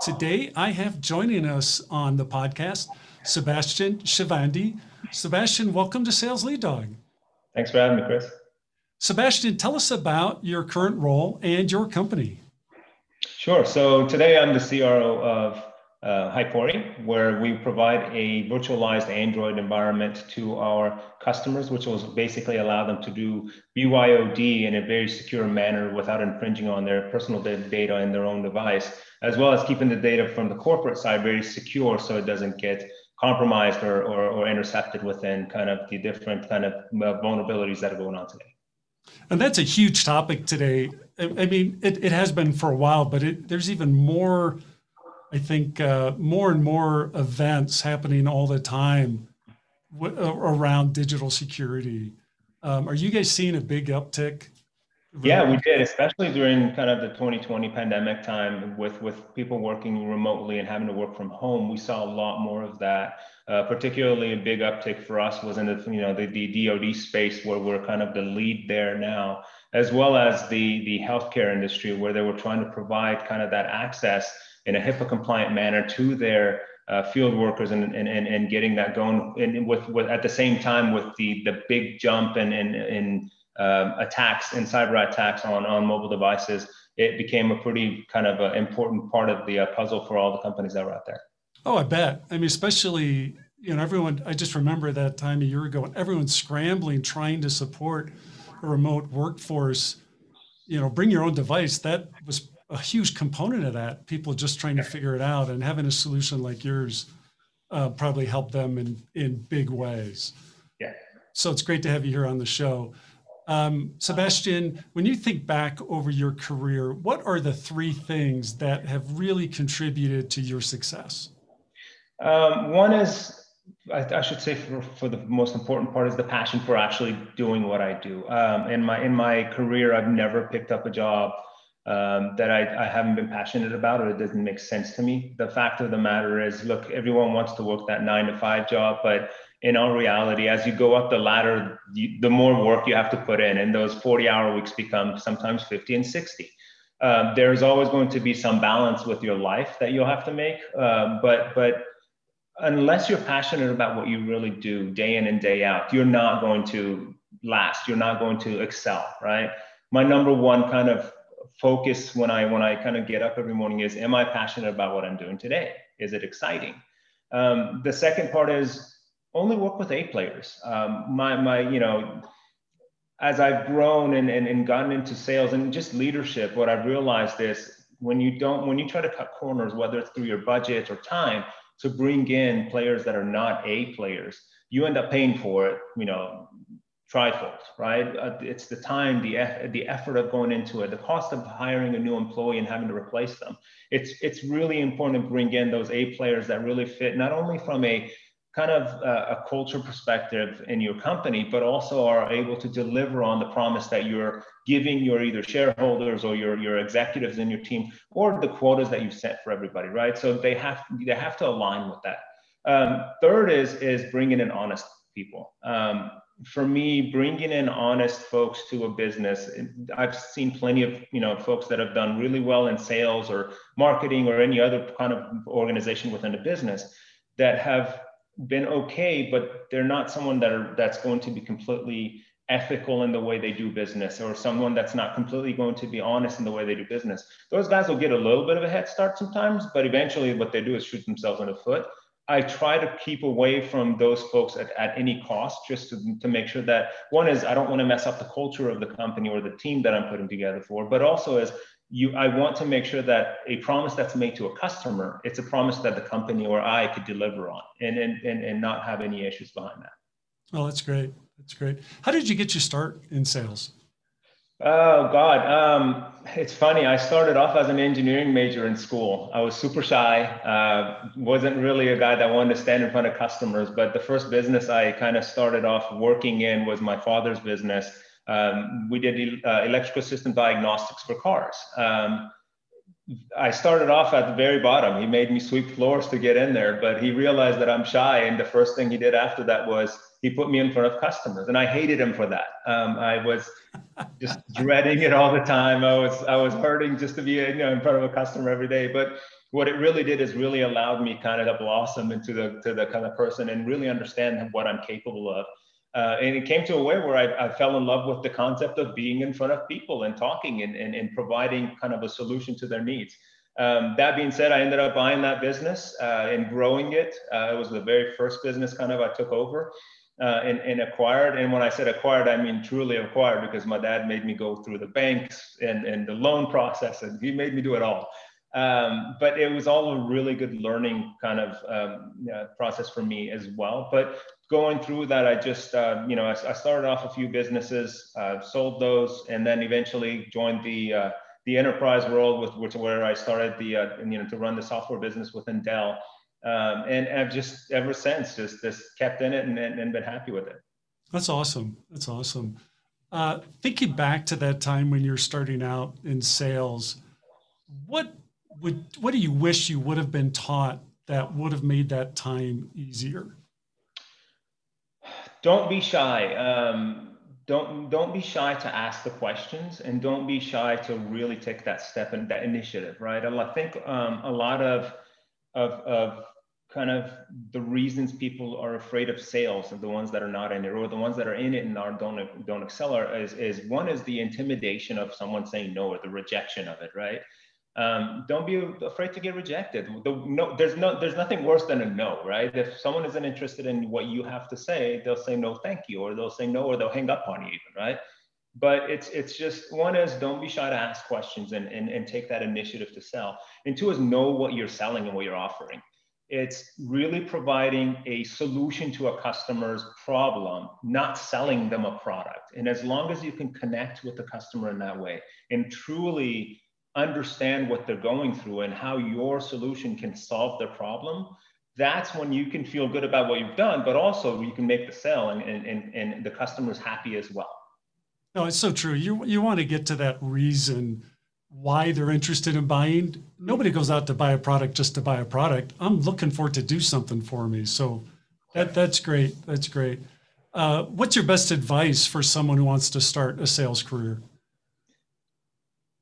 Today I have joining us on the podcast Sebastian Shivandi. Sebastian, welcome to Sales Lead Dog. Thanks for having me, Chris. Sebastian, tell us about your current role and your company. Sure. So today I'm the CRO of uh, Hypori, where we provide a virtualized Android environment to our customers, which will basically allow them to do BYOD in a very secure manner without infringing on their personal data in their own device, as well as keeping the data from the corporate side very secure so it doesn't get compromised or, or, or intercepted within kind of the different kind of uh, vulnerabilities that are going on today. And that's a huge topic today. I mean, it, it has been for a while, but it, there's even more I think uh, more and more events happening all the time w- around digital security. Um, are you guys seeing a big uptick? Yeah, we did, especially during kind of the 2020 pandemic time with with people working remotely and having to work from home. We saw a lot more of that. Uh, particularly, a big uptick for us was in the you know the, the DoD space where we're kind of the lead there now, as well as the the healthcare industry where they were trying to provide kind of that access in a HIPAA compliant manner to their uh, field workers and, and, and, and getting that going and with, with at the same time with the, the big jump in, in, in um, attacks and cyber attacks on, on mobile devices, it became a pretty kind of uh, important part of the uh, puzzle for all the companies that were out there. Oh, I bet. I mean, especially, you know, everyone, I just remember that time a year ago when everyone's scrambling, trying to support a remote workforce, you know, bring your own device. That was a huge component of that. People just trying to figure it out and having a solution like yours uh, probably help them in in big ways. Yeah. So it's great to have you here on the show. Um, Sebastian, when you think back over your career, what are the three things that have really contributed to your success? Um, one is, I, I, should say, for, for the most important part, is the passion for actually doing what I do. Um, in my in my career, I've never picked up a job um, that I, I haven't been passionate about or it doesn't make sense to me. The fact of the matter is, look, everyone wants to work that nine to five job, but in all reality, as you go up the ladder, you, the more work you have to put in, and those 40 hour weeks become sometimes 50 and 60. Um, there's always going to be some balance with your life that you'll have to make, uh, but but unless you're passionate about what you really do day in and day out, you're not going to last. You're not going to excel, right? My number one kind of focus when I when I kind of get up every morning is am I passionate about what I'm doing today? Is it exciting? Um, the second part is only work with A players. Um, my my you know as I've grown and, and, and gotten into sales and just leadership, what I've realized is when you don't when you try to cut corners, whether it's through your budget or time, to bring in players that are not A players, you end up paying for it, you know, trifold, right? Uh, it's the time, the the effort of going into it, the cost of hiring a new employee and having to replace them. It's it's really important to bring in those A players that really fit not only from a kind of uh, a culture perspective in your company, but also are able to deliver on the promise that you're giving your either shareholders or your, your executives in your team, or the quotas that you set for everybody, right? So they have they have to align with that. Um, third is is bringing in honest people. Um, for me, bringing in honest folks to a business, I've seen plenty of you know folks that have done really well in sales or marketing or any other kind of organization within a business that have been okay, but they're not someone that are that's going to be completely ethical in the way they do business or someone that's not completely going to be honest in the way they do business. Those guys will get a little bit of a head start sometimes, but eventually what they do is shoot themselves in the foot I try to keep away from those folks at, at any cost, just to, to make sure that one is I don't want to mess up the culture of the company or the team that I'm putting together for, but also is you I want to make sure that a promise that's made to a customer, it's a promise that the company or I could deliver on and and and, and not have any issues behind that. Oh, that's great. That's great. How did you get your start in sales? Oh God, um, it's funny. I started off as an engineering major in school. I was super shy. Uh, wasn't really a guy that wanted to stand in front of customers. But the first business I kind of started off working in was my father's business. Um, we did uh, electrical system diagnostics for cars. Um, I started off at the very bottom. He made me sweep floors to get in there, but he realized that I'm shy. And the first thing he did after that was he put me in front of customers, and I hated him for that. Um, I was just dreading it all the time. I was I was hurting just to be you know in front of a customer every day. But what it really did is really allowed me kind of to blossom into the to the kind of person and really understand what I'm capable of. Uh, and it came to a way where I, I, fell in love with the concept of being in front of people and talking and, and, and providing kind of a solution to their needs. Um, that being said, I ended up buying that business uh, and growing it. Uh, it was the very first business kind of I took over uh, and, and, acquired. And when I said acquired, I mean truly acquired because my dad made me go through the banks and, and the loan process, and he made me do it all. Um, but it was all a really good learning kind of um, process for me as well. But going through that, I just, uh, you know, I, I, started off a few businesses, uh, sold those, and then eventually joined the uh, the enterprise world, with which where I started the, uh, you know, to run the software business within Dell. Um, and I've just ever since just just kept in it and, and, and been happy with it. That's awesome. That's awesome. Uh, thinking back to that time when you're starting out in sales, what would what do you wish you would have been taught that would have made that time easier? Don't be shy. Um, don't don't be shy to ask the questions, and don't be shy to really take that step and that initiative. Right? I think um, a lot of of, of kind of the reasons people are afraid of sales and the ones that are not in it or the ones that are in it and are don't don't excel are is, is one is the intimidation of someone saying no or the rejection of it right um, don't be afraid to get rejected. The, no there's no there's nothing worse than a no right? If someone isn't interested in what you have to say they'll say no thank you or they'll say no or they'll hang up on you even right? But it's it's just one is don't be shy to ask questions and, and and take that initiative to sell. And two is know what you're selling and what you're offering. It's really providing a solution to a customer's problem not selling them a product. And as long as you can connect with the customer in that way and truly understand what they're going through and how your solution can solve their problem that's when you can feel good about what you've done but also you can make the sale and and, and, the customer's happy as well no, it's so true. You you want to get to that reason why they're interested in buying. Nobody goes out to buy a product just to buy a product. I'm looking for it to do something for me. So that that's great. That's great. Uh, what's your best advice for someone who wants to start a sales career?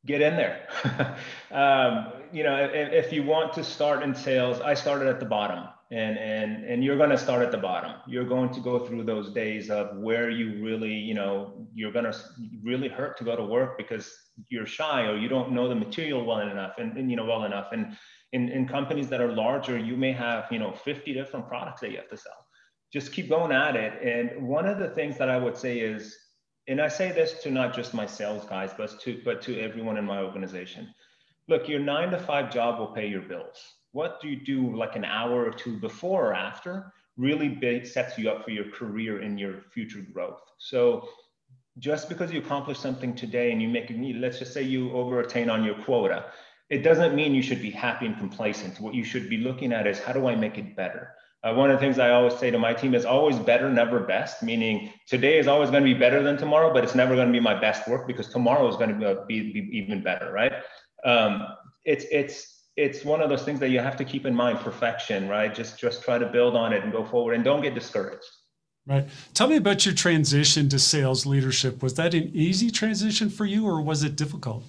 Get in there. um, you know, if, if you want to start in sales, I started at the bottom. And and and you're going to start at the bottom. You're going to go through those days of where you really you know you're going to really hurt to go to work because you're shy or you don't know the material well enough and, and you know well enough. And in, in companies that are larger you may have you know 50 different products that you have to sell. Just keep going at it. And one of the things that i would say is and i say this to not just my sales guys but to but to everyone in my organization look your nine to five job will pay your bills what do you do like an hour or two before or after really sets you up for your career and your future growth. So just because you accomplish something today and you make let's just say you over attain on your quota, it doesn't mean you should be happy and complacent. What you should be looking at is how do I make it better? Uh, one of the things I always say to my team is always better, never best, meaning today is always going to be better than tomorrow, but it's never going to be my best work because tomorrow is going to be, be, be even better, right? Um, it's, it's, it's one of those things that you have to keep in mind perfection right? Just just try to build on it and go forward and don't get discouraged. Right. Tell me about your transition to sales leadership. Was that an easy transition for you or was it difficult?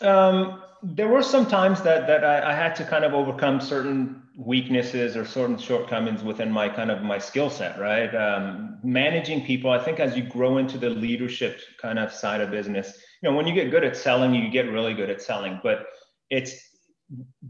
Um, there were some times that that I, I, had to kind of overcome certain weaknesses or certain shortcomings within my kind of my skill set right um, managing people i think as you grow into the leadership kind of side of business you know when you get good at selling you get really good at selling but it's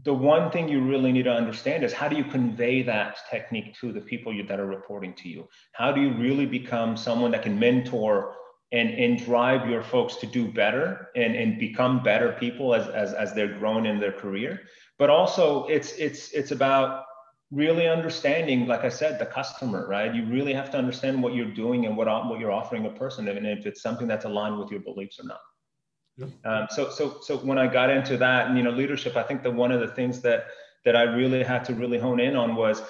the one thing you really need to understand is how do you convey that technique to the people you, that are reporting to you? How do you really become someone that can mentor and, and drive your folks to do better and, and become better people as, as, as they're growing in their career? But also it's, it's, it's about really understanding, like I said, the customer, right? You really have to understand what you're doing and what, what you're offering a person and if it's something that's aligned with your beliefs or not. Yep. Um, so, so, so when I got into that, and you know, leadership, I think that one of the things that that I really had to really hone in on was,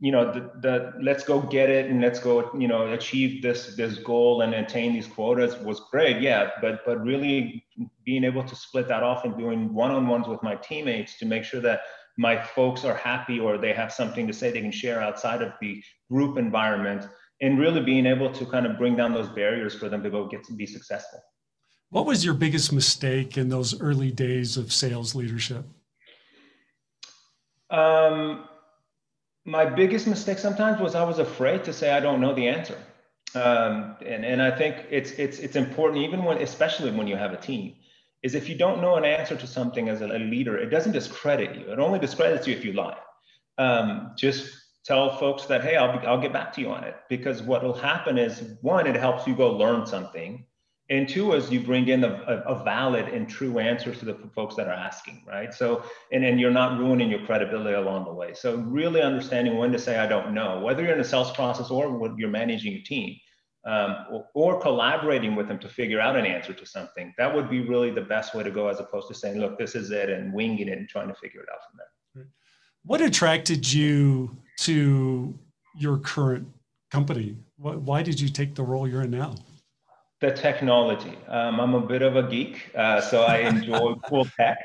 you know, the, the let's go get it and let's go, you know, achieve this this goal and attain these quotas was great, yeah. But but really being able to split that off and doing one-on-ones with my teammates to make sure that my folks are happy or they have something to say they can share outside of the group environment and really being able to kind of bring down those barriers for them to go get to be successful. What was your biggest mistake in those early days of sales leadership? Um, my biggest mistake sometimes was I was afraid to say I don't know the answer. Um, and, and I think it's it's it's important even when especially when you have a team is if you don't know an answer to something as a, a leader, it doesn't discredit you. It only discredits you if you lie. Um, just tell folks that, hey, I'll, I'll get back to you on it. Because what will happen is one, it helps you go learn something. And two is you bring in a, a, valid and true answer to the folks that are asking, right? So, and then you're not ruining your credibility along the way. So really understanding when to say, I don't know, whether you're in a sales process or when you're managing a team, um, or, or, collaborating with them to figure out an answer to something. That would be really the best way to go as opposed to saying, look, this is it and winging it and trying to figure it out from there. What attracted you to your current company? Why did you take the role you're in now? The technology. Um, I'm a bit of a geek, uh, so I enjoy cool tech.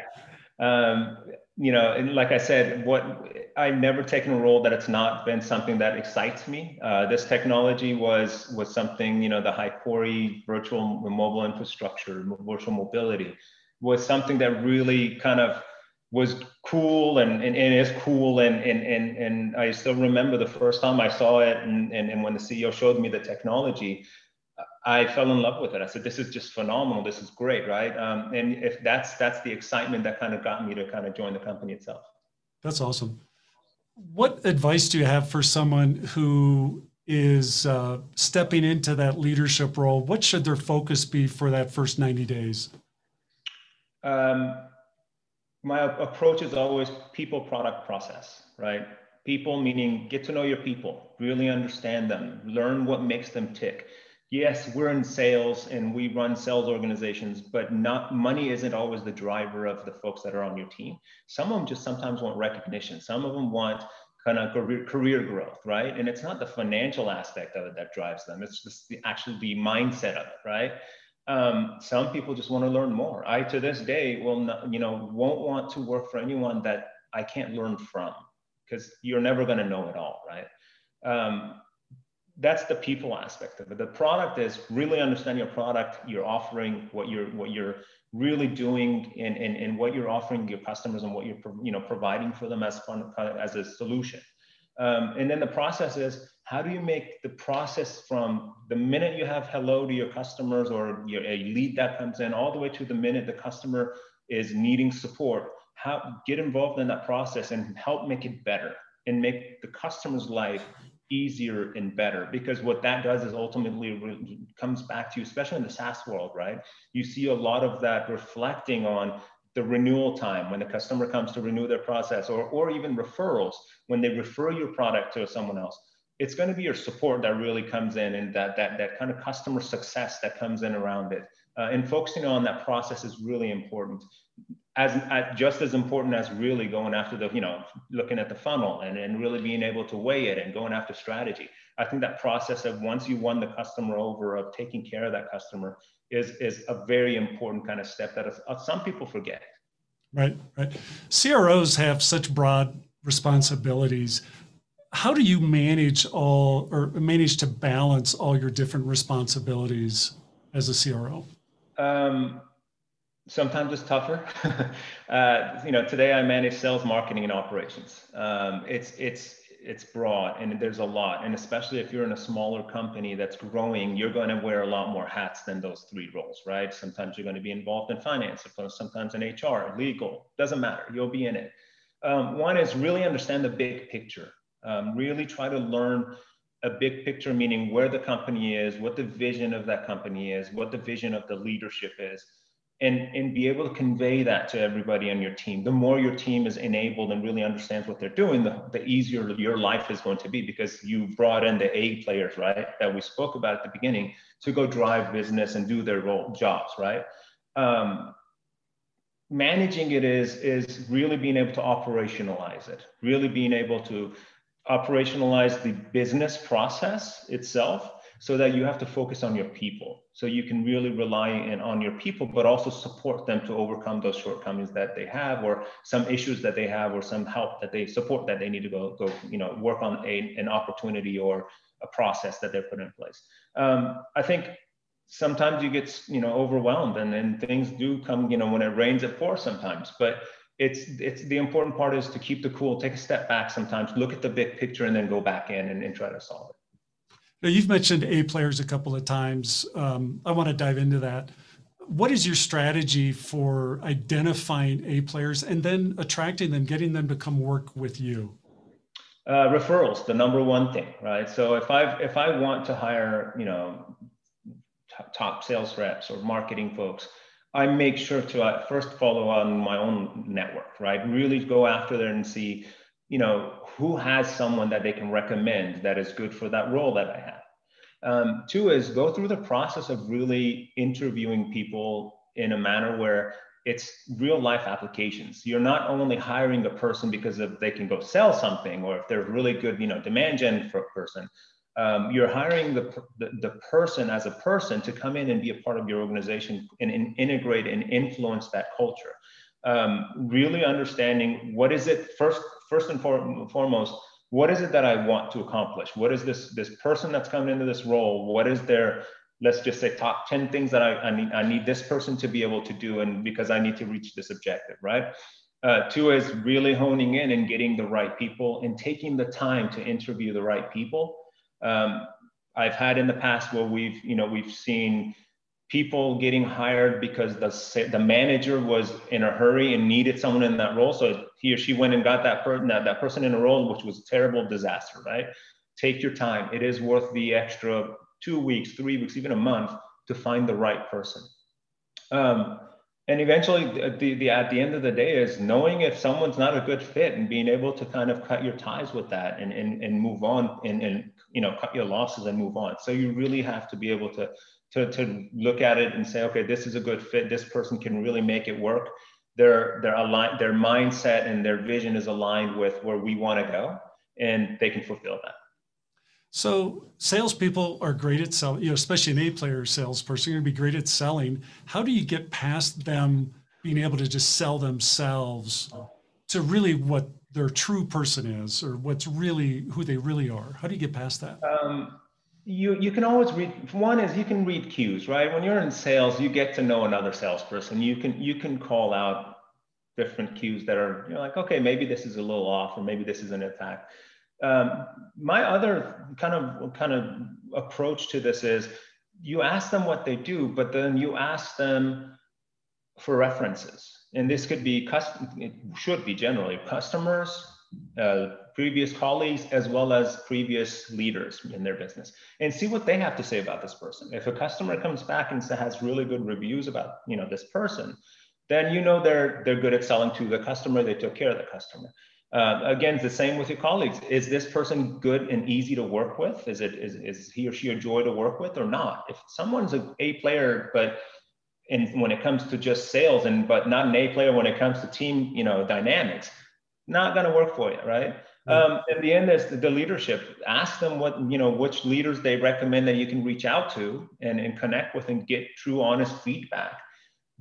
Um, you know, and like I said, what I've never taken a role that it's not been something that excites me. Uh, this technology was was something, you know, the high Hypori virtual mobile infrastructure, virtual mobility, was something that really kind of was cool and, and, and is cool. And, and, and, and I still remember the first time I saw it and, and, and when the CEO showed me the technology, I fell in love with it. I said, "This is just phenomenal. This is great, right?" Um, and if that's that's the excitement that kind of got me to kind of join the company itself. That's awesome. What advice do you have for someone who is uh, stepping into that leadership role? What should their focus be for that first ninety days? Um, my approach is always people, product, process. Right? People meaning get to know your people, really understand them, learn what makes them tick yes, we're in sales and we run sales organizations, but not money isn't always the driver of the folks that are on your team. Some of them just sometimes want recognition. Some of them want kind of career, career growth, right? And it's not the financial aspect of it that drives them. It's just the, actually the mindset of it, right? Um, some people just want to learn more. I, to this day, will not, you know, won't want to work for anyone that I can't learn from because you're never going to know it all, right? Um, that's the people aspect of it. The product is really understand your product, you're offering what you're what you're really doing and, and, and what you're offering your customers and what you're you know providing for them as fun, as a solution. Um, and then the process is how do you make the process from the minute you have hello to your customers or your, a lead that comes in all the way to the minute the customer is needing support, how get involved in that process and help make it better and make the customer's life easier and better because what that does is ultimately comes back to you especially in the saas world right? You see a lot of that reflecting on the renewal time when the customer comes to renew their process or, or even referrals when they refer your product to someone else. It's going to be your support that really comes in and that that that kind of customer success that comes in around it. Uh, and focusing on that process is really important as, as, just as important as really going after the you know looking at the funnel and, and really being able to weigh it and going after strategy. I think that process of once you won the customer over of taking care of that customer is is a very important kind of step that uh, some people forget. Right right. Cros have such broad responsibilities. How do you manage all or manage to balance all your different responsibilities as a cro um, sometimes it's tougher. uh, you know, today I manage sales, marketing, and operations. Um, it's it's it's broad and there's a lot, and especially if you're in a smaller company that's growing, you're going to wear a lot more hats than those three roles, right? Sometimes you're going to be involved in finance, sometimes in HR, legal, doesn't matter. You'll be in it. Um, one is really understand the big picture. Um, really try to learn a big picture, meaning where the company is, what the vision of that company is, what the vision of the leadership is and and be able to convey that to everybody on your team. The more your team is enabled and really understands what they're doing the, the easier your life is going to be because you brought in the a players right that we spoke about at the beginning to go drive business and do their role jobs right? Um, managing it is is really being able to operationalize it really being able to operationalize the business process itself so that you have to focus on your people. So you can really rely in on your people but also support them to overcome those shortcomings that they have or some issues that they have or some help that they support that they need to go go you know work on a, an opportunity or a process that they're put in place. Um, i think sometimes you get you know overwhelmed and then things do come you know when it rains it pours sometimes but it's it's the important part is to keep the cool take a step back sometimes look at the big picture and then go back in and, and try to solve it now, you've mentioned A players a couple of times. Um, I want to dive into that. What is your strategy for identifying A players and then attracting them, getting them to come work with you? Uh, referrals, the number one thing, right? So if I if I want to hire, you know, top, top sales reps or marketing folks, I make sure to uh, first follow on my own network, right? Really go after there and see you know, who has someone that they can recommend that is good for that role that I have. Um, two is go through the process of really interviewing people in a manner where it's real life applications. You're not only hiring a person because of they can go sell something or if they're really good, you know, demand gen for a person. Um, you're hiring the, the, the, person as a person to come in and be a part of your organization and, and integrate and influence that culture. Um, really understanding what is it first first and foremost, what is it that I want to accomplish? What is this this person that's coming into this role? What is their let's just say top 10 things that I, I need I need this person to be able to do and because I need to reach this objective, right? Uh, two is really honing in and getting the right people and taking the time to interview the right people. Um, I've had in the past where we've, you know, we've seen people getting hired because the, the manager was in a hurry and needed someone in that role. So he or she went and got that person, that, that person in a role, which was a terrible disaster, right? Take your time. It is worth the extra two weeks, three weeks, even a month to find the right person. Um, and eventually the, the, at the end of the day is knowing if someone's not a good fit and being able to kind of cut your ties with that and, and, and move on and, and, you know, cut your losses and move on. So you really have to be able to to, to look at it and say, okay, this is a good fit. This person can really make it work. Their their align their mindset and their vision is aligned with where we want to go, and they can fulfill that. So salespeople are great at selling, you know, especially an A player salesperson, you're gonna be great at selling. How do you get past them being able to just sell themselves to really what their true person is or what's really who they really are? How do you get past that? Um, you you can always read one is you can read cues right? When you're in sales you get to know another salesperson. You can you can call out different cues that are you're like okay maybe this is a little off or maybe this is an attack. Um, my other kind of kind of approach to this is you ask them what they do but then you ask them for references. And this could be custom it should be generally customers uh, previous colleagues as well as previous leaders in their business and see what they have to say about this person. If a customer comes back and has really good reviews about you know this person then you know they're they're good at selling to the customer they took care of the customer. Uh, again the same with your colleagues. Is this person good and easy to work with? Is it is, is he or she a joy to work with or not? If someone's a a player but and when it comes to just sales and but not an a player when it comes to team you know dynamics not going to work for you, right? Um, in the end, is the leadership. Ask them what you know, which leaders they recommend that you can reach out to and, and connect with and get true, honest feedback.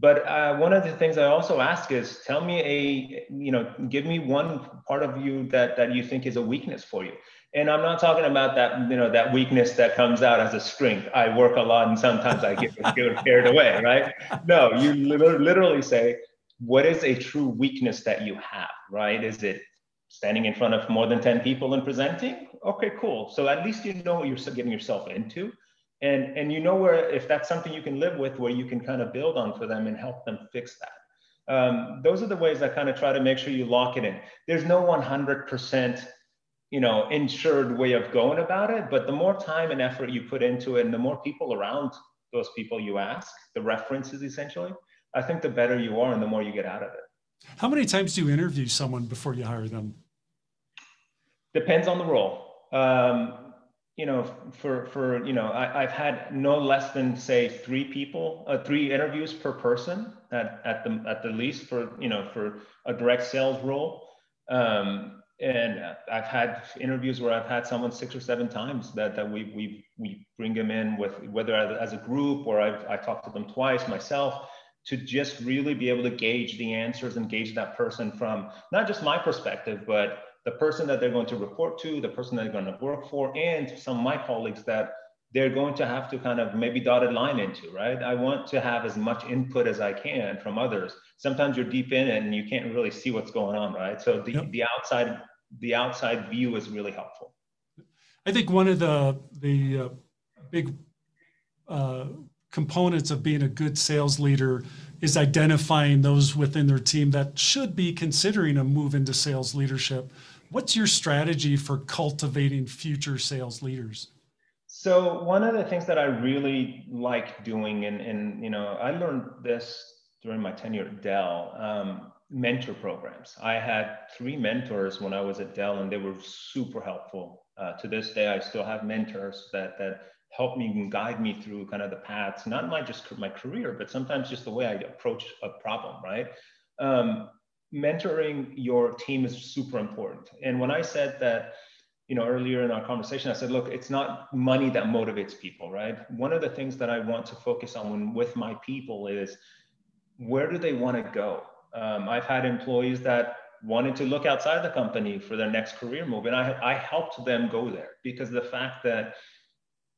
But uh, one of the things I also ask is, tell me a you know, give me one part of you that that you think is a weakness for you. And I'm not talking about that you know that weakness that comes out as a strength. I work a lot and sometimes I get, get carried away, right? No, you literally say, what is a true weakness that you have, right? Is it standing in front of more than 10 people and presenting? Okay, cool. So at least you know what you're getting yourself into. And, and you know where, if that's something you can live with, where you can kind of build on for them and help them fix that. Um, those are the ways I kind of try to make sure you lock it in. There's no 100% you know insured way of going about it but the more time and effort you put into it and the more people around those people you ask the references essentially I think the better you are and the more you get out of it. How many times do you interview someone before you hire them? Depends on the role. Um, you know, for for you know, I, have had no less than say three people, uh, three interviews per person at, at the at the least for you know for a direct sales role. Um, and I've had interviews where I've had someone six or seven times that, that we, we, we bring them in with whether as a group or I've, I talked to them twice myself to just really be able to gauge the answers and gauge that person from not just my perspective, but the person that they're going to report to, the person that they're going to work for, and some of my colleagues that they're going to have to kind of maybe dotted line into, right? I want to have as much input as I can from others. Sometimes you're deep in it and you can't really see what's going on, right? So the, yep. the outside the outside view is really helpful. I think one of the the uh, big uh, components of being a good sales leader is identifying those within their team that should be considering a move into sales leadership. What's your strategy for cultivating future sales leaders? So one of the things that I really like doing, and, and you know, I learned this during my tenure at Dell, um, mentor programs. I had three mentors when I was at Dell, and they were super helpful. Uh, to this day, I still have mentors that that help me and guide me through kind of the paths, not my just my career, but sometimes just the way I approach a problem. Right. Um, mentoring your team is super important. And when I said that you know earlier in our conversation i said look it's not money that motivates people right one of the things that i want to focus on when, with my people is where do they want to go um, i've had employees that wanted to look outside the company for their next career move and I, I helped them go there because the fact that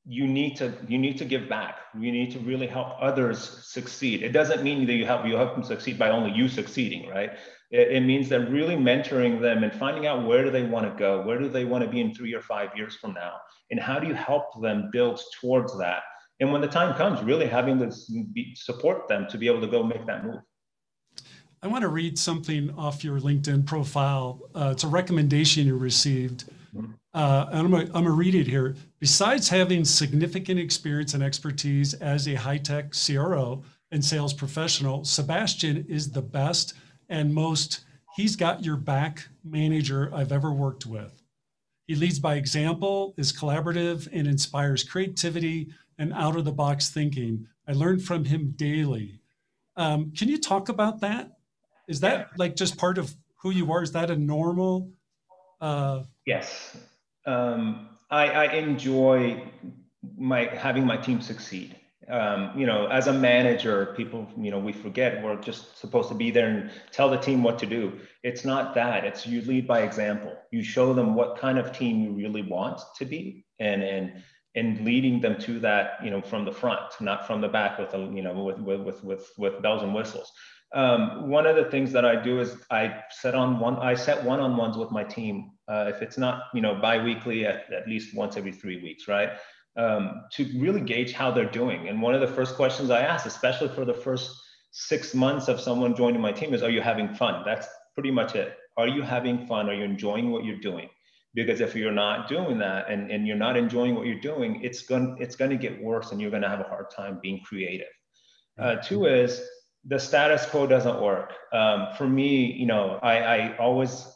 you need to you need to give back. You need to really help others succeed. It doesn't mean that you help you help them succeed by only you succeeding right? It, it means that really mentoring them and finding out where do they want to go where do they want to be in three or five years from now and how do you help them build towards that? And when the time comes really having to support them to be able to go make that move. I want to read something off your linkedin profile. Uh, it's a recommendation you received. Uh, and I'm going to read it here. Besides having significant experience and expertise as a high tech CRO and sales professional, Sebastian is the best and most he's got your back manager I've ever worked with. He leads by example, is collaborative, and inspires creativity and out of the box thinking. I learn from him daily. Um, can you talk about that? Is that like just part of who you are? Is that a normal? Uh... Yes. Um, I, I enjoy my having my team succeed um, you know, as a manager, people, you know, we forget we're just supposed to be there and tell the team what to do. It's not that. It's you lead by example. You show them what kind of team you really want to be, and and and leading them to that, you know, from the front, not from the back with a, you know, with with with with, with bells and whistles. Um, one of the things that I do is I set on one. I set one-on-ones with my team. Uh, if it's not, you know, biweekly, at, at least once every three weeks, right? um, to really gauge how they're doing. And one of the first questions I ask, especially for the first six months of someone joining my team, is Are you having fun? That's pretty much it. Are you having fun? Are you enjoying what you're doing? Because if you're not doing that and, and you're not enjoying what you're doing, it's going it's going to get worse and you're going to have a hard time being creative. Uh, two is the status quo doesn't work. Um, for me, you know, I, I always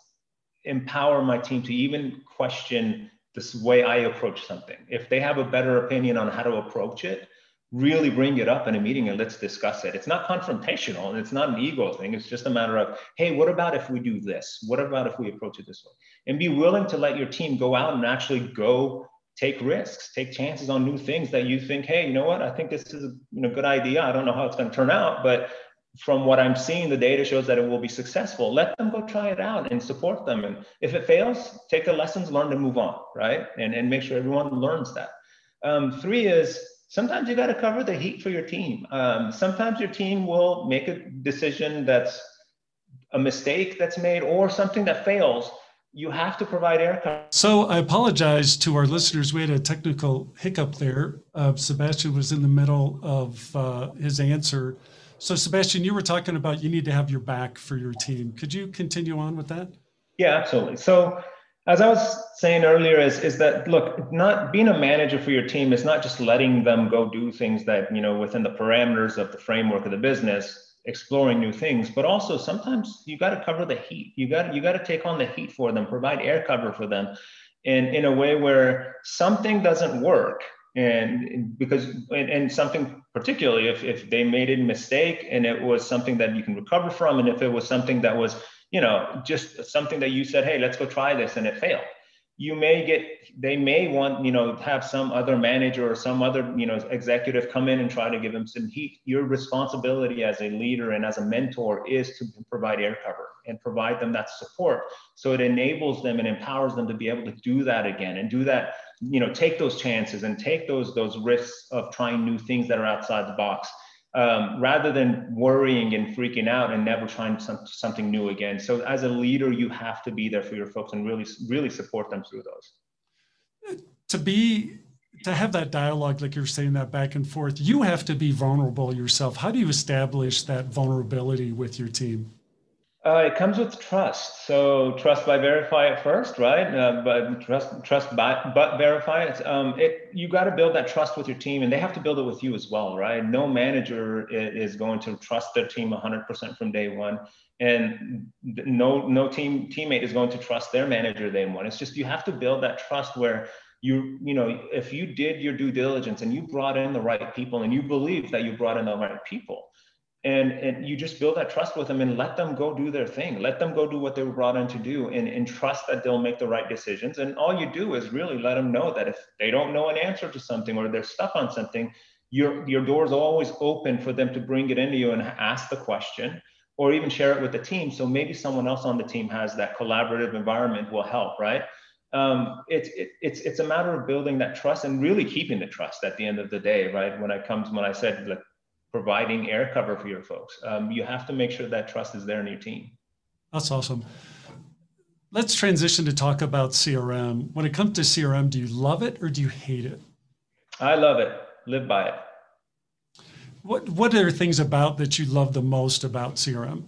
empower my team to even question this way I approach something. If they have a better opinion on how to approach it, really bring it up in a meeting and let's discuss it. It's not confrontational and it's not an ego thing. It's just a matter of, hey, what about if we do this? What about if we approach it this way? And be willing to let your team go out and actually go take risks, take chances on new things that you think, hey, you know what? I think this is a you know, good idea. I don't know how it's going to turn out, but from what I'm seeing, the data shows that it will be successful. Let them go try it out and support them. And if it fails, take the lessons learned and move on, right? And, and make sure everyone learns that. Um, three is sometimes you got to cover the heat for your team. Um, sometimes your team will make a decision that's a mistake that's made or something that fails. You have to provide air. So I apologize to our listeners. We had a technical hiccup there. Uh, Sebastian was in the middle of uh, his answer. So, Sebastian, you were talking about you need to have your back for your team. Could you continue on with that? Yeah, absolutely. So, as I was saying earlier, is is that look, not being a manager for your team is not just letting them go do things that you know within the parameters of the framework of the business, exploring new things, but also sometimes you got to cover the heat. You got you got to take on the heat for them, provide air cover for them, in in a way where something doesn't work and because and, and, something particularly if, if they made a mistake and it was something that you can recover from and if it was something that was you know just something that you said hey let's go try this and it failed you may get they may want you know have some other manager or some other you know executive come in and try to give them some heat. Your responsibility as a leader and as a mentor is to provide air cover and provide them that support. So it enables them and empowers them to be able to do that again and do that you know take those chances and take those those risks of trying new things that are outside the box um, rather than worrying and freaking out and never trying some, something new again. So as a leader, you have to be there for your folks and really, really support them through those. To be, to have that dialogue, like you're saying that back and forth, you have to be vulnerable yourself. How do you establish that vulnerability with your team? Uh, it comes with trust. So trust by verify it first, right? Uh, but trust trust by but verify it. Um, it you got to build that trust with your team, and they have to build it with you as well, right? No manager is going to trust their team 100% from day one, and no no team teammate is going to trust their manager day one. It's just you have to build that trust where you you know if you did your due diligence and you brought in the right people and you believe that you brought in the right people and, and you just build that trust with them and let them go do their thing. Let them go do what they were brought in to do and, and trust that they'll make the right decisions. And all you do is really let them know that if they don't know an answer to something or they're stuck on something your your door is always open for them to bring it into you and ask the question or even share it with the team. So maybe someone else on the team has that collaborative environment will help right? Um, it's it, it's it's a matter of building that trust and really keeping the trust at the end of the day right? When I comes when I said like providing air cover for your folks. Um, you have to make sure that trust is there in your team. That's awesome. Let's transition to talk about CRM. When it comes to CRM, do you love it or do you hate it? I love it. Live by it. What What are things about that you love the most about CRM?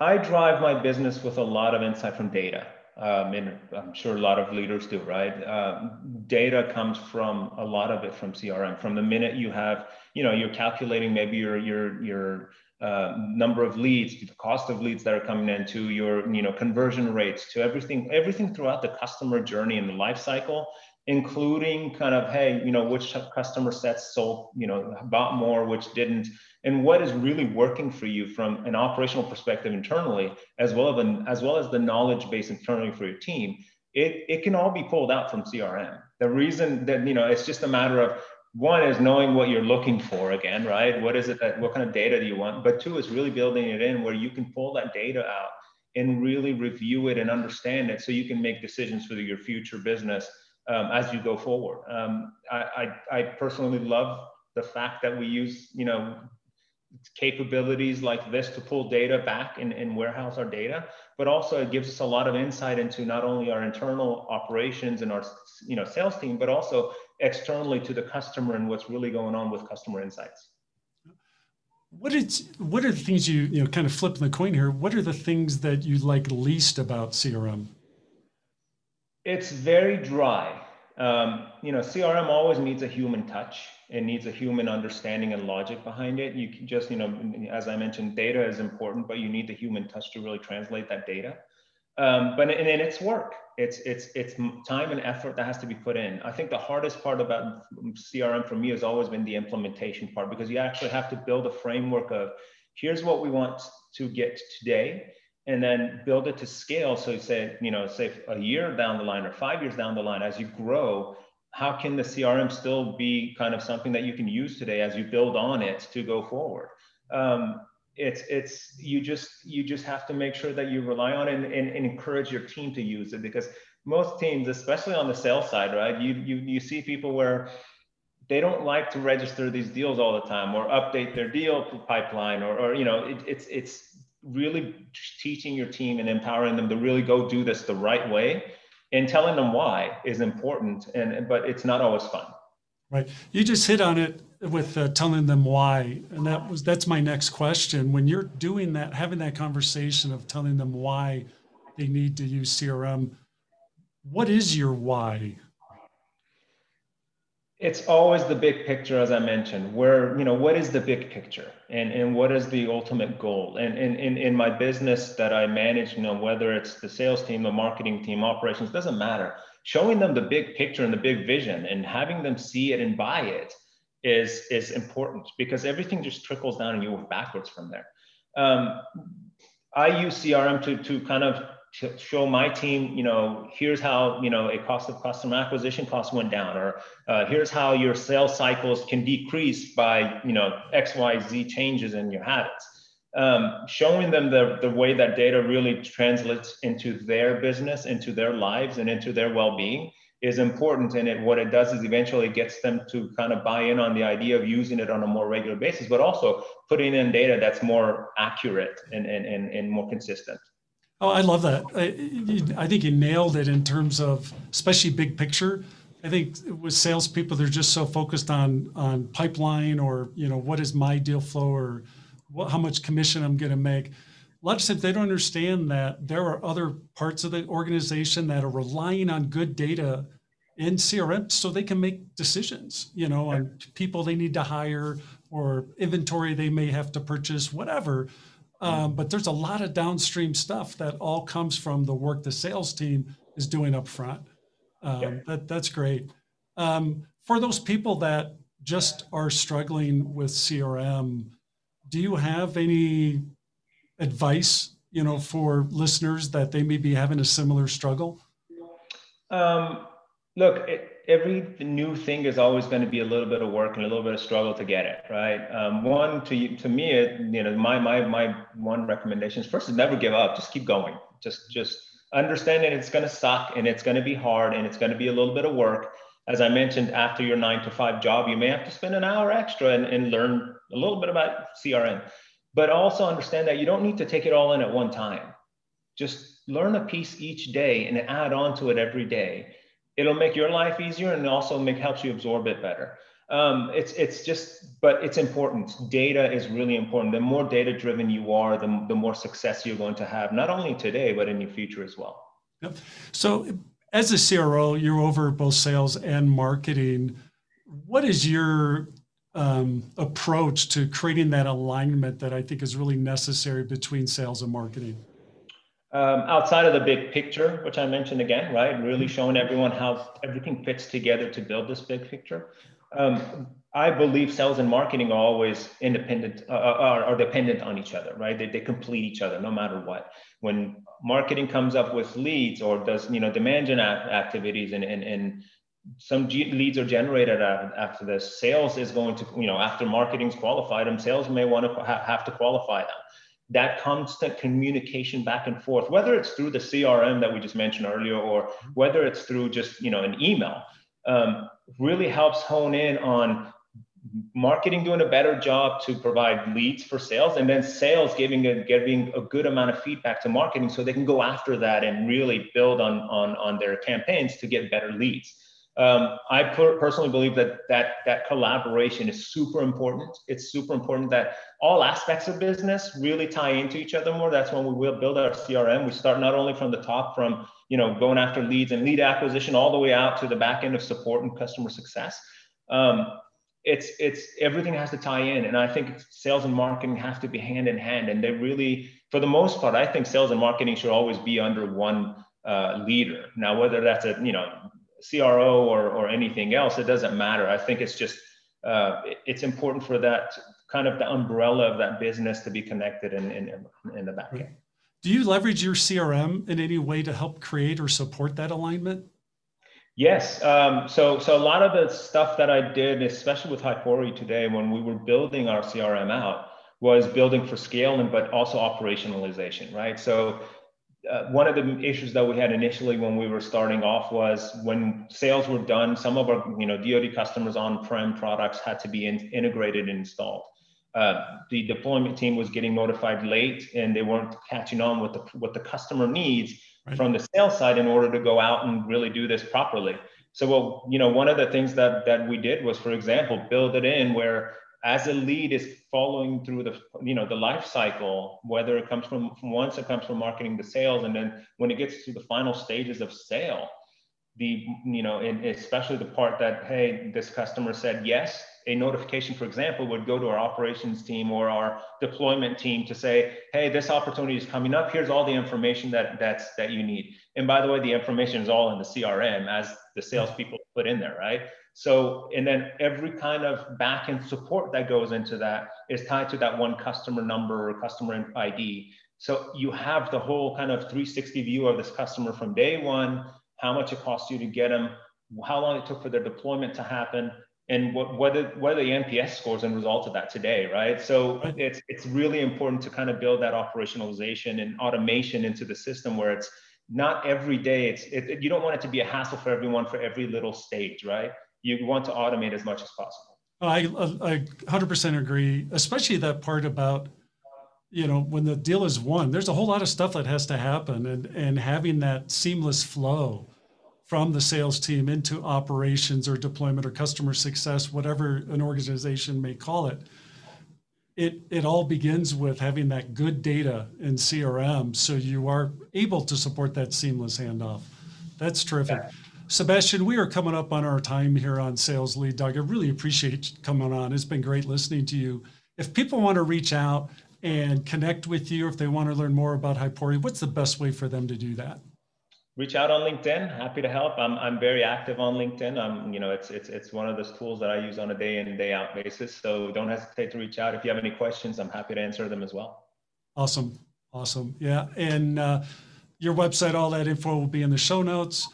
I drive my business with a lot of insight from data. Um, and I'm sure a lot of leaders do, right? Um, data comes from a lot of it from CRM. From the minute you have, you know, you're calculating maybe your your your uh, number of leads, to the cost of leads that are coming in, to your you know conversion rates, to everything everything throughout the customer journey and the life cycle, including kind of hey, you know, which customer sets sold, you know, bought more, which didn't and what is really working for you from an operational perspective internally, as well as, as well as the knowledge base internally for your team, it, it can all be pulled out from CRM. The reason that, you know, it's just a matter of one is knowing what you're looking for again, right? What is it that, what kind of data do you want? But two is really building it in where you can pull that data out and really review it and understand it so you can make decisions for your future business um, as you go forward. Um, I, I, I personally love the fact that we use, you know, capabilities like this to pull data back and, and warehouse our data, but also it gives us a lot of insight into not only our internal operations and our you know sales team, but also externally to the customer and what's really going on with customer insights. What is what are the things you you know kind of flipping the coin here? What are the things that you like least about CRM? It's very dry. Um, you know, CRM always needs a human touch it needs a human understanding and logic behind it. You can just, you know, as I mentioned, data is important, but you need the human touch to really translate that data. Um, but and, and it's work. It's it's it's time and effort that has to be put in. I think the hardest part about CRM for me has always been the implementation part because you actually have to build a framework of here's what we want to get today and then build it to scale so say you know say a year down the line or five years down the line as you grow how can the CRM still be kind of something that you can use today as you build on it to go forward? Um, it's it's you just you just have to make sure that you rely on it and, and, and, encourage your team to use it because most teams, especially on the sales side, right? You you you see people where they don't like to register these deals all the time or update their deal pipeline or, or you know it, it's it's really teaching your team and empowering them to really go do this the right way and telling them why is important and but it's not always fun right you just hit on it with uh, telling them why. And that was that's my next question. When you're doing that having that conversation of telling them why they need to use crm what is your why? It's always the big picture as i mentioned. Where you know what is the big picture? And and what is the ultimate goal? And in in, in my business that i manage you know whether it's the sales team the marketing team operations doesn't matter. Showing them the big picture and the big vision and having them see it and buy it is is important because everything just trickles down and you work backwards from there um, i use crm to to kind of to show my team, you know, here's how, you know, a cost of customer acquisition cost went down, or uh, here's how your sales cycles can decrease by, you know, X, Y, Z changes in your habits. Um, showing them the, the way that data really translates into their business, into their lives, and into their well-being is important. And it, what it does is eventually gets them to kind of buy in on the idea of using it on a more regular basis, but also putting in data that's more accurate and, and, and, and more consistent. Oh, I love that. I, I, think you nailed it in terms of, especially big picture. I think with salespeople, they're just so focused on on pipeline or you know what is my deal flow or what, how much commission I'm going to make. A lot of times they don't understand that there are other parts of the organization that are relying on good data in CRM so they can make decisions. You know, on people they need to hire or inventory they may have to purchase, whatever um, but there's a lot of downstream stuff that all comes from the work the sales team is doing up front. Um, yeah. that, that's great. Um, for those people that just are struggling with CRM, do you have any advice, you know, for listeners that they may be having a similar struggle? Um, look, it, every new thing is always going to be a little bit of work and a little bit of struggle to get it right. Um, one to to me, it, you know, my my my one recommendation is first is never give up. Just keep going. Just just understand that it's going to suck and it's going to be hard and it's going to be a little bit of work. As I mentioned, after your nine to five job, you may have to spend an hour extra and, and learn a little bit about CRM. But also understand that you don't need to take it all in at one time. Just learn a piece each day and add on to it every day it'll make your life easier and also make helps you absorb it better. Um, it's it's just but it's important. Data is really important. The more data driven you are the, the more success you're going to have not only today but in your future as well. Yep. so as a cro you're over both sales and marketing. What is your um, approach to creating that alignment that i think is really necessary between sales and marketing um, outside of the big picture, which I mentioned again, right? Really showing everyone how everything fits together to build this big picture. Um, I believe sales and marketing are always independent, uh, uh, are, are, dependent on each other, right? They, they complete each other no matter what. When marketing comes up with leads or does, you know, demand gen activities and, and, and some G- leads are generated after this, sales is going to, you know, after marketing's qualified them, sales may want to ha- have to qualify them that constant communication back and forth, whether it's through the CRM that we just mentioned earlier, or whether it's through just you know an email, um, really helps hone in on marketing doing a better job to provide leads for sales, and then sales giving a giving a good amount of feedback to marketing so they can go after that and really build on on on their campaigns to get better leads. Um, I per- personally believe that that that collaboration is super important. It's super important that all aspects of business really tie into each other more. That's when we will build our CRM. We start not only from the top, from you know going after leads and lead acquisition, all the way out to the back end of support and customer success. Um, it's it's everything has to tie in, and I think sales and marketing have to be hand in hand. And they really, for the most part, I think sales and marketing should always be under one uh, leader. Now, whether that's a you know CRO or, or anything else, it doesn't matter. I think it's just, uh, it's important for that kind of the umbrella of that business to be connected in, in, in the back end. Do you leverage your CRM in any way to help create or support that alignment? Yes. Um, so, so a lot of the stuff that I did, especially with Hypori today, when we were building our CRM out, was building for scale and but also operationalization, right? So uh, one of the issues that we had initially when we were starting off was when sales were done, some of our you know DoD customers on-prem products had to be in, integrated and installed. Uh, the deployment team was getting notified late, and they weren't catching on with the what the customer needs right. from the sales side in order to go out and really do this properly. So, well, you know, one of the things that that we did was, for example, build it in where as a lead is following through the you know the life cycle whether it comes from, from once it comes from marketing to sales and then when it gets to the final stages of sale the you know especially the part that hey this customer said yes a notification for example would go to our operations team or our deployment team to say hey this opportunity is coming up. Here's all the information that that's that you need. And by the way the information is all in the crm as the salespeople put in there right? So and then every kind of back end support that goes into that is tied to that one customer number or customer id so you have the whole kind of 360 view of this customer from day one how much it costs you to get them, how long it took for their deployment to happen, and what what are, what are the NPS scores and results of that today, right? So it's it's really important to kind of build that operationalization and automation into the system where it's not every day. It's it, it, you don't want it to be a hassle for everyone for every little stage, right? You want to automate as much as possible. I I 100% agree, especially that part about you know when the deal is won there's a whole lot of stuff that has to happen and and having that seamless flow from the sales team into operations or deployment or customer success whatever an organization may call it it it all begins with having that good data in crm so you are able to support that seamless handoff that's terrific yeah. Sebastian, we are coming up on our time here on Sales Lead Dog. I really appreciate coming on. It's been great listening to you. If people want to reach out and connect with you if they want to learn more about Hypori, what's the best way for them to do that? Reach out on LinkedIn. Happy to help. I'm, I'm very active on LinkedIn. I'm, you know, it's, it's, it's one of those tools that I use on a day in day out basis. So don't hesitate to reach out. If you have any questions, I'm happy to answer them as well. Awesome. Awesome. Yeah. And uh, your website, all that info will be in the show notes.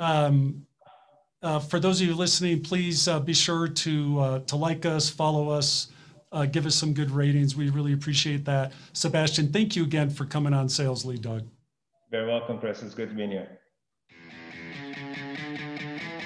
Um, uh, for those of you listening, please uh, be sure to uh, to like us, follow us, uh, give us some good ratings. We really appreciate that. Sebastian, thank you again for coming on Sales Lead Dog. Very welcome, Chris. It's good to be here.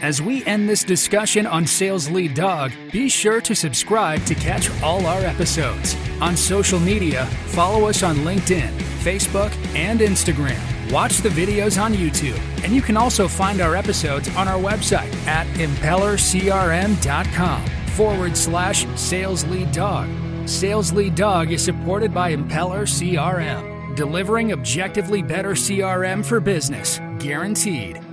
As we end this discussion on Sales Lead Dog, be sure to subscribe to catch all our episodes. On social media, follow us on LinkedIn, Facebook, and Instagram. Watch the videos on YouTube, and you can also find our episodes on our website at propellercrm.com forward slash sales lead dog. Sales Lead Dog is supported by Propeller CRM, delivering objectively better CRM for business, guaranteed.